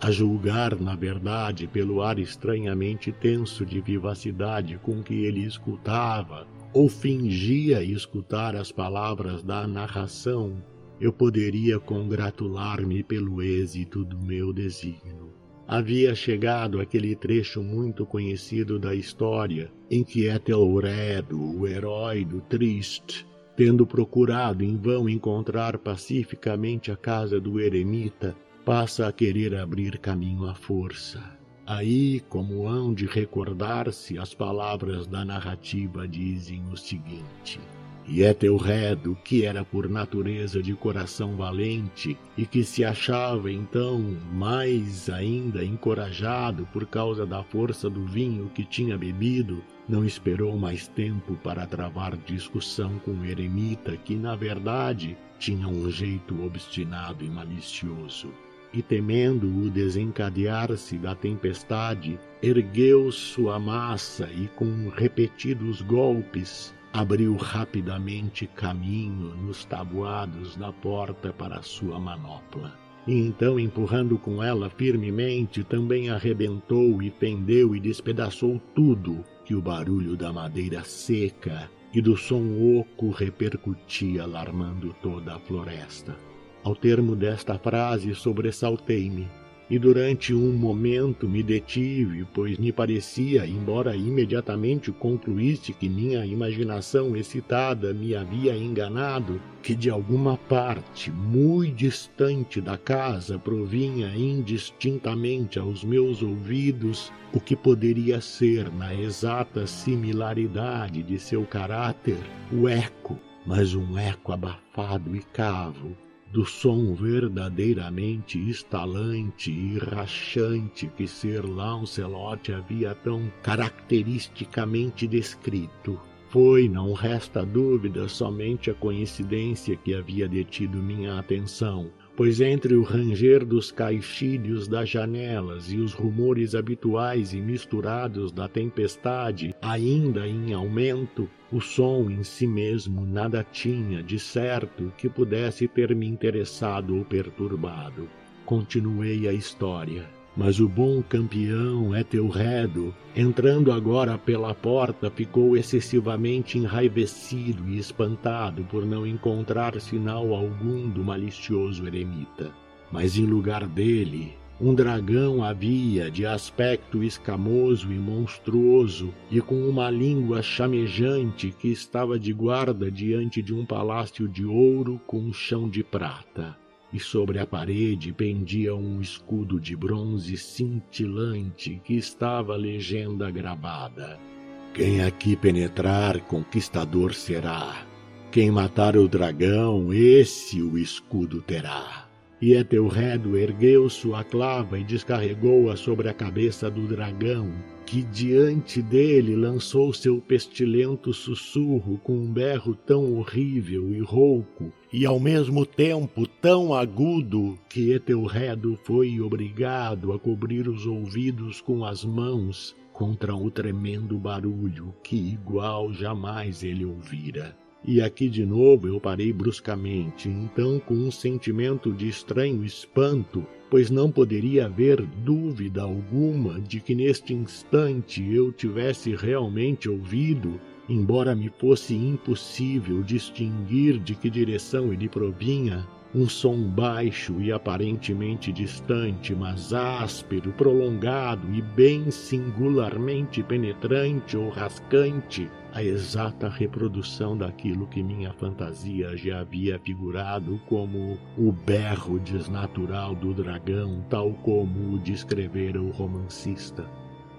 A julgar, na verdade, pelo ar estranhamente tenso de vivacidade com que ele escutava ou fingia escutar as palavras da narração, eu poderia congratular-me pelo êxito do meu desígnio havia chegado aquele trecho muito conhecido da história em que Ethelred, o herói do Triste, tendo procurado em vão encontrar pacificamente a casa do eremita, passa a querer abrir caminho à força. Aí, como hão de recordar-se, as palavras da narrativa dizem o seguinte: e Ethelredo, que era por natureza de coração valente e que se achava então mais ainda encorajado por causa da força do vinho que tinha bebido, não esperou mais tempo para travar discussão com o eremita, que na verdade tinha um jeito obstinado e malicioso. E temendo o desencadear-se da tempestade, ergueu sua massa e com repetidos golpes abriu rapidamente caminho nos tabuados da porta para sua manopla. E então, empurrando com ela firmemente, também arrebentou e pendeu e despedaçou tudo que o barulho da madeira seca e do som oco repercutia, alarmando toda a floresta. Ao termo desta frase, sobressaltei-me e durante um momento me detive, pois me parecia, embora imediatamente concluísse que minha imaginação excitada me havia enganado, que de alguma parte muito distante da casa provinha indistintamente aos meus ouvidos o que poderia ser, na exata similaridade de seu caráter, o eco mas um eco abafado e cavo do som verdadeiramente estalante e rachante que Sir Lancelot havia tão caracteristicamente descrito. Foi, não resta dúvida, somente a coincidência que havia detido minha atenção, pois entre o ranger dos caixilhos das janelas e os rumores habituais e misturados da tempestade, ainda em aumento, o som em si mesmo nada tinha de certo que pudesse ter me interessado ou perturbado. Continuei a história. Mas o bom campeão Etelredo, entrando agora pela porta, ficou excessivamente enraivecido e espantado por não encontrar sinal algum do malicioso eremita. Mas em lugar dele, um dragão havia de aspecto escamoso e monstruoso e com uma língua chamejante que estava de guarda diante de um palácio de ouro com um chão de prata e sobre a parede pendia um escudo de bronze cintilante que estava a legenda gravada. Quem aqui penetrar, conquistador será. Quem matar o dragão, esse o escudo terá. E Etelredo ergueu sua clava e descarregou-a sobre a cabeça do dragão, que diante dele lançou seu pestilento sussurro com um berro tão horrível e rouco, e ao mesmo tempo tão agudo, que Etelredo foi obrigado a cobrir os ouvidos com as mãos contra o tremendo barulho que igual jamais ele ouvira. E aqui de novo eu parei bruscamente, então com um sentimento de estranho espanto, pois não poderia haver dúvida alguma de que neste instante eu tivesse realmente ouvido, embora me fosse impossível distinguir de que direção ele provinha, um som baixo e aparentemente distante, mas áspero, prolongado e bem singularmente penetrante ou rascante, a exata reprodução daquilo que minha fantasia já havia figurado como o berro desnatural do dragão, tal como o descrevera o romancista.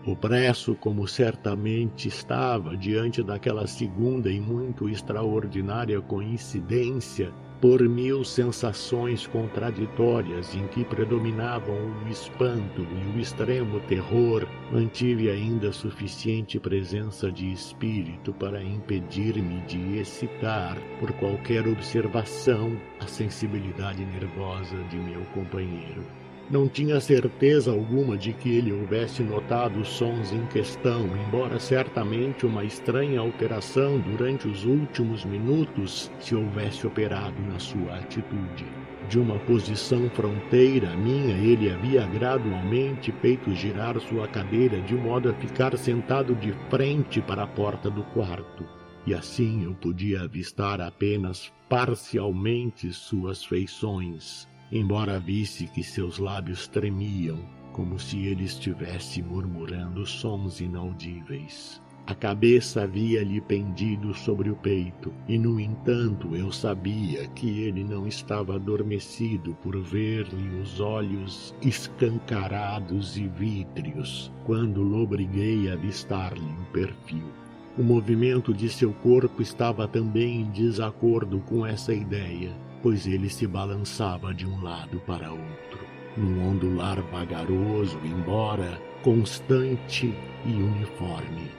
Opresso como certamente estava diante daquela segunda e muito extraordinária coincidência, por mil sensações contraditórias em que predominavam o espanto e o extremo terror, mantive ainda suficiente presença de espírito para impedir-me de excitar, por qualquer observação, a sensibilidade nervosa de meu companheiro. Não tinha certeza alguma de que ele houvesse notado os sons em questão, embora certamente uma estranha alteração durante os últimos minutos se houvesse operado na sua atitude. De uma posição fronteira minha, ele havia gradualmente feito girar sua cadeira de modo a ficar sentado de frente para a porta do quarto. E assim eu podia avistar apenas parcialmente suas feições embora visse que seus lábios tremiam, como se ele estivesse murmurando sons inaudíveis. A cabeça havia-lhe pendido sobre o peito, e no entanto eu sabia que ele não estava adormecido por ver-lhe os olhos escancarados e vítreos, quando lobriguei a avistar-lhe o perfil. O movimento de seu corpo estava também em desacordo com essa ideia, pois ele se balançava de um lado para outro, num ondular vagaroso, embora constante e uniforme.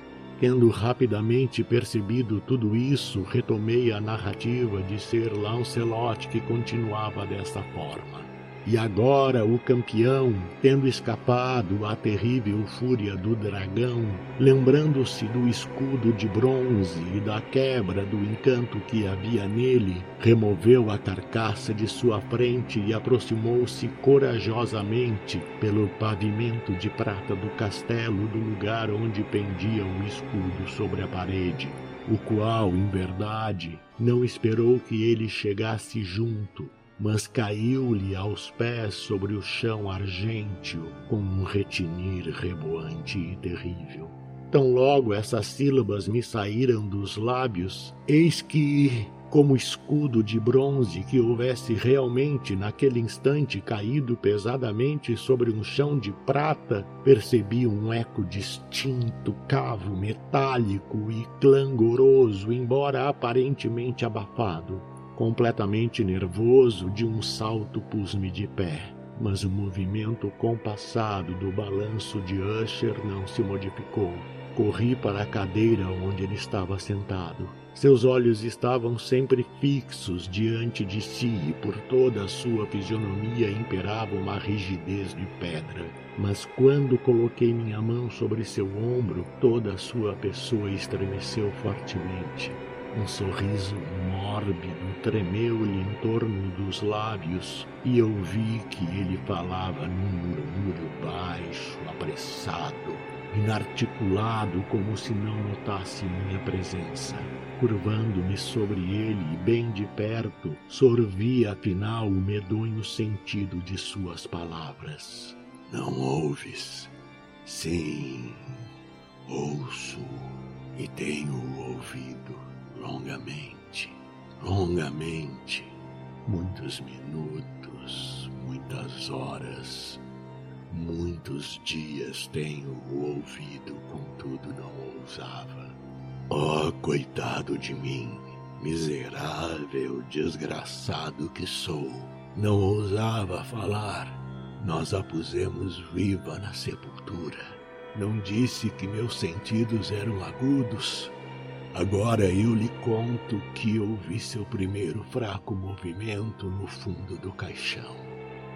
Tendo rapidamente percebido tudo isso, retomei a narrativa de Sir Lancelot, que continuava desta forma. E agora o campeão, tendo escapado à terrível fúria do dragão, lembrando-se do escudo de bronze e da quebra do encanto que havia nele, removeu a carcaça de sua frente e aproximou-se corajosamente pelo pavimento de prata do castelo do lugar onde pendia o escudo sobre a parede, o qual, em verdade, não esperou que ele chegasse junto mas caiu-lhe aos pés sobre o chão argênteo com um retinir reboante e terrível. Tão logo essas sílabas me saíram dos lábios, eis que como escudo de bronze que houvesse realmente naquele instante caído pesadamente sobre um chão de prata, percebi um eco distinto, cavo metálico e clangoroso, embora aparentemente abafado. Completamente nervoso, de um salto pus-me de pé mas o movimento compassado do balanço de Usher não se modificou. Corri para a cadeira onde ele estava sentado. Seus olhos estavam sempre fixos diante de si e por toda a sua fisionomia imperava uma rigidez de pedra. Mas quando coloquei minha mão sobre seu ombro, toda a sua pessoa estremeceu fortemente. Um sorriso mórbido tremeu-lhe em torno dos lábios e eu vi que ele falava num murmúrio baixo, apressado, inarticulado, como se não notasse minha presença. Curvando-me sobre ele, bem de perto, sorvi afinal o medonho sentido de suas palavras. Não ouves? Sim, ouço e tenho ouvido longamente, longamente, muitos minutos, muitas horas, muitos dias tenho ouvido, contudo não ousava. Oh, coitado de mim, miserável, desgraçado que sou, não ousava falar. Nós a pusemos viva na sepultura. Não disse que meus sentidos eram agudos, Agora eu lhe conto que ouvi seu primeiro fraco movimento no fundo do caixão.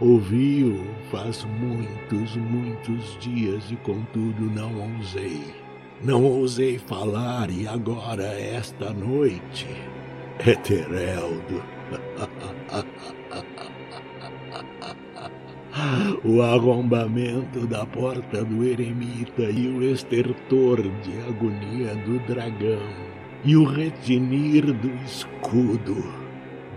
Ouvi-o faz muitos, muitos dias e contudo não ousei. Não ousei falar e agora esta noite, Etereldo. O arrombamento da porta do eremita e o estertor de agonia do dragão e o retinir do escudo.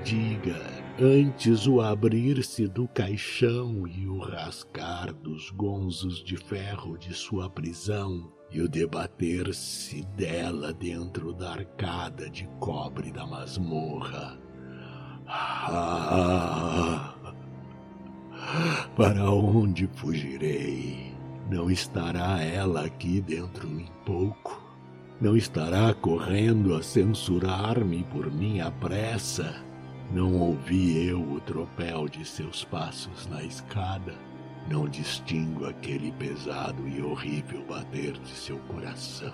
Diga, antes o abrir-se do caixão e o rascar dos gonzos de ferro de sua prisão e o debater-se dela dentro da arcada de cobre da masmorra. Ah, para onde fugirei? Não estará ela aqui dentro em pouco? Não estará correndo a censurar-me por minha pressa? Não ouvi eu o tropel de seus passos na escada? Não distingo aquele pesado e horrível bater de seu coração?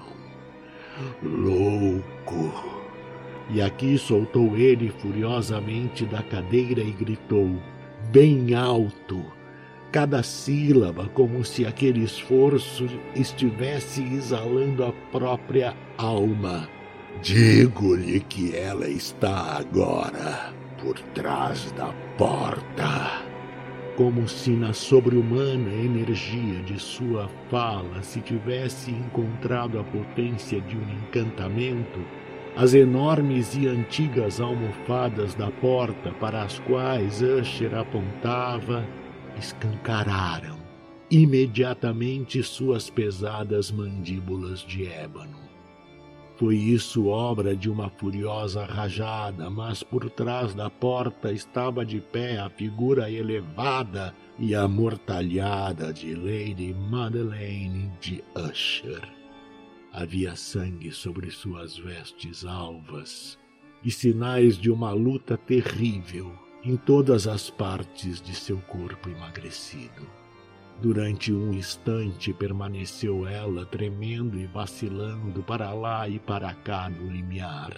Louco! E aqui soltou ele furiosamente da cadeira e gritou, bem alto, cada sílaba como se aquele esforço estivesse exalando a própria alma. Digo-lhe que ela está agora por trás da porta. Como se na sobre-humana energia de sua fala se tivesse encontrado a potência de um encantamento, as enormes e antigas almofadas da porta para as quais Usher apontava escancararam imediatamente suas pesadas mandíbulas de ébano. Foi isso obra de uma furiosa rajada, mas por trás da porta estava de pé a figura elevada e amortalhada de Lady Madeleine de Usher. Havia sangue sobre suas vestes alvas e sinais de uma luta terrível em todas as partes de seu corpo emagrecido. Durante um instante permaneceu ela tremendo e vacilando para lá e para cá no limiar.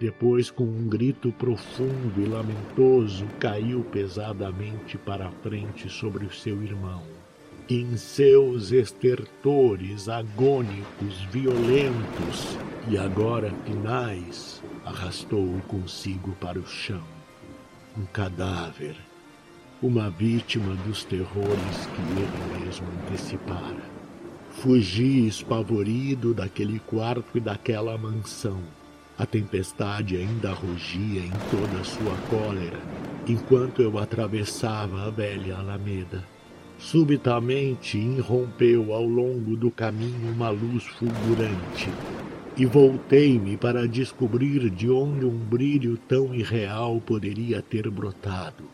Depois, com um grito profundo e lamentoso, caiu pesadamente para a frente sobre o seu irmão. Em seus estertores agônicos, violentos e agora finais, arrastou-o consigo para o chão um cadáver, uma vítima dos terrores que ele mesmo antecipara. Fugi espavorido daquele quarto e daquela mansão. A tempestade ainda rugia em toda a sua cólera enquanto eu atravessava a velha alameda. Subitamente irrompeu ao longo do caminho uma luz fulgurante, e voltei-me para descobrir de onde um brilho tão irreal poderia ter brotado,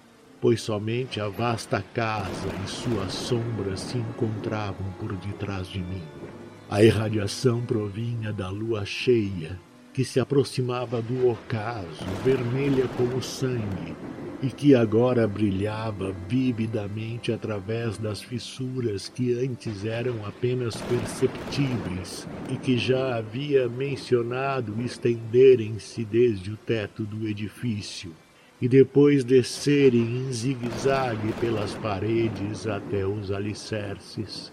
pois somente a vasta casa e suas sombras se encontravam por detrás de mim. A irradiação provinha da lua cheia, que se aproximava do ocaso, vermelha como sangue, e que agora brilhava vividamente através das fissuras que antes eram apenas perceptíveis e que já havia mencionado estenderem-se desde o teto do edifício e depois descerem em zigue-zague pelas paredes até os alicerces.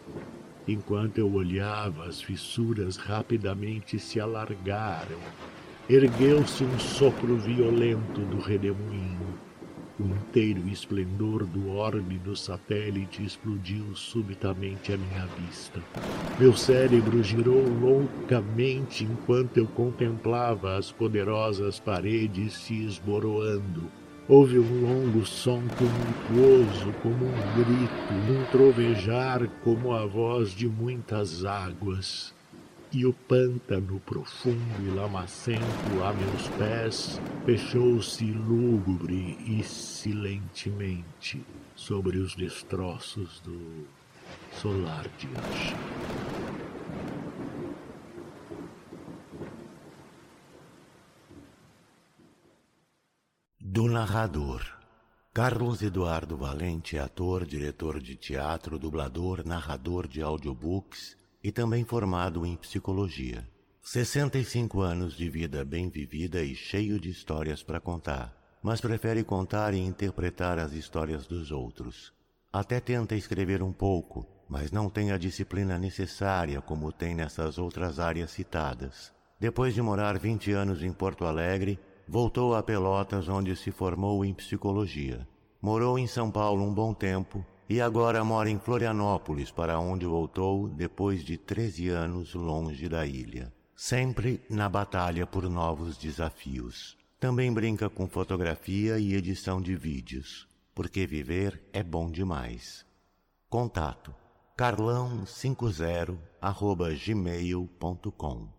Enquanto eu olhava, as fissuras rapidamente se alargaram. Ergueu-se um sopro violento do redemoinho o inteiro esplendor do orbe do satélite explodiu subitamente à minha vista. Meu cérebro girou loucamente enquanto eu contemplava as poderosas paredes se esboroando. Houve um longo som tumultuoso, como um grito, um trovejar como a voz de muitas águas e o pântano profundo e lamacento a meus pés fechou-se lúgubre e silentemente sobre os destroços do solar de Anchi. Do narrador. Carlos Eduardo Valente é ator, diretor de teatro, dublador, narrador de audiobooks e também formado em psicologia. 65 anos de vida bem vivida e cheio de histórias para contar, mas prefere contar e interpretar as histórias dos outros. Até tenta escrever um pouco, mas não tem a disciplina necessária como tem nessas outras áreas citadas. Depois de morar 20 anos em Porto Alegre, voltou a Pelotas, onde se formou em psicologia. Morou em São Paulo um bom tempo e agora mora em Florianópolis, para onde voltou depois de 13 anos longe da ilha. Sempre na batalha por novos desafios. Também brinca com fotografia e edição de vídeos, porque viver é bom demais. Contato carlão50 gmail.com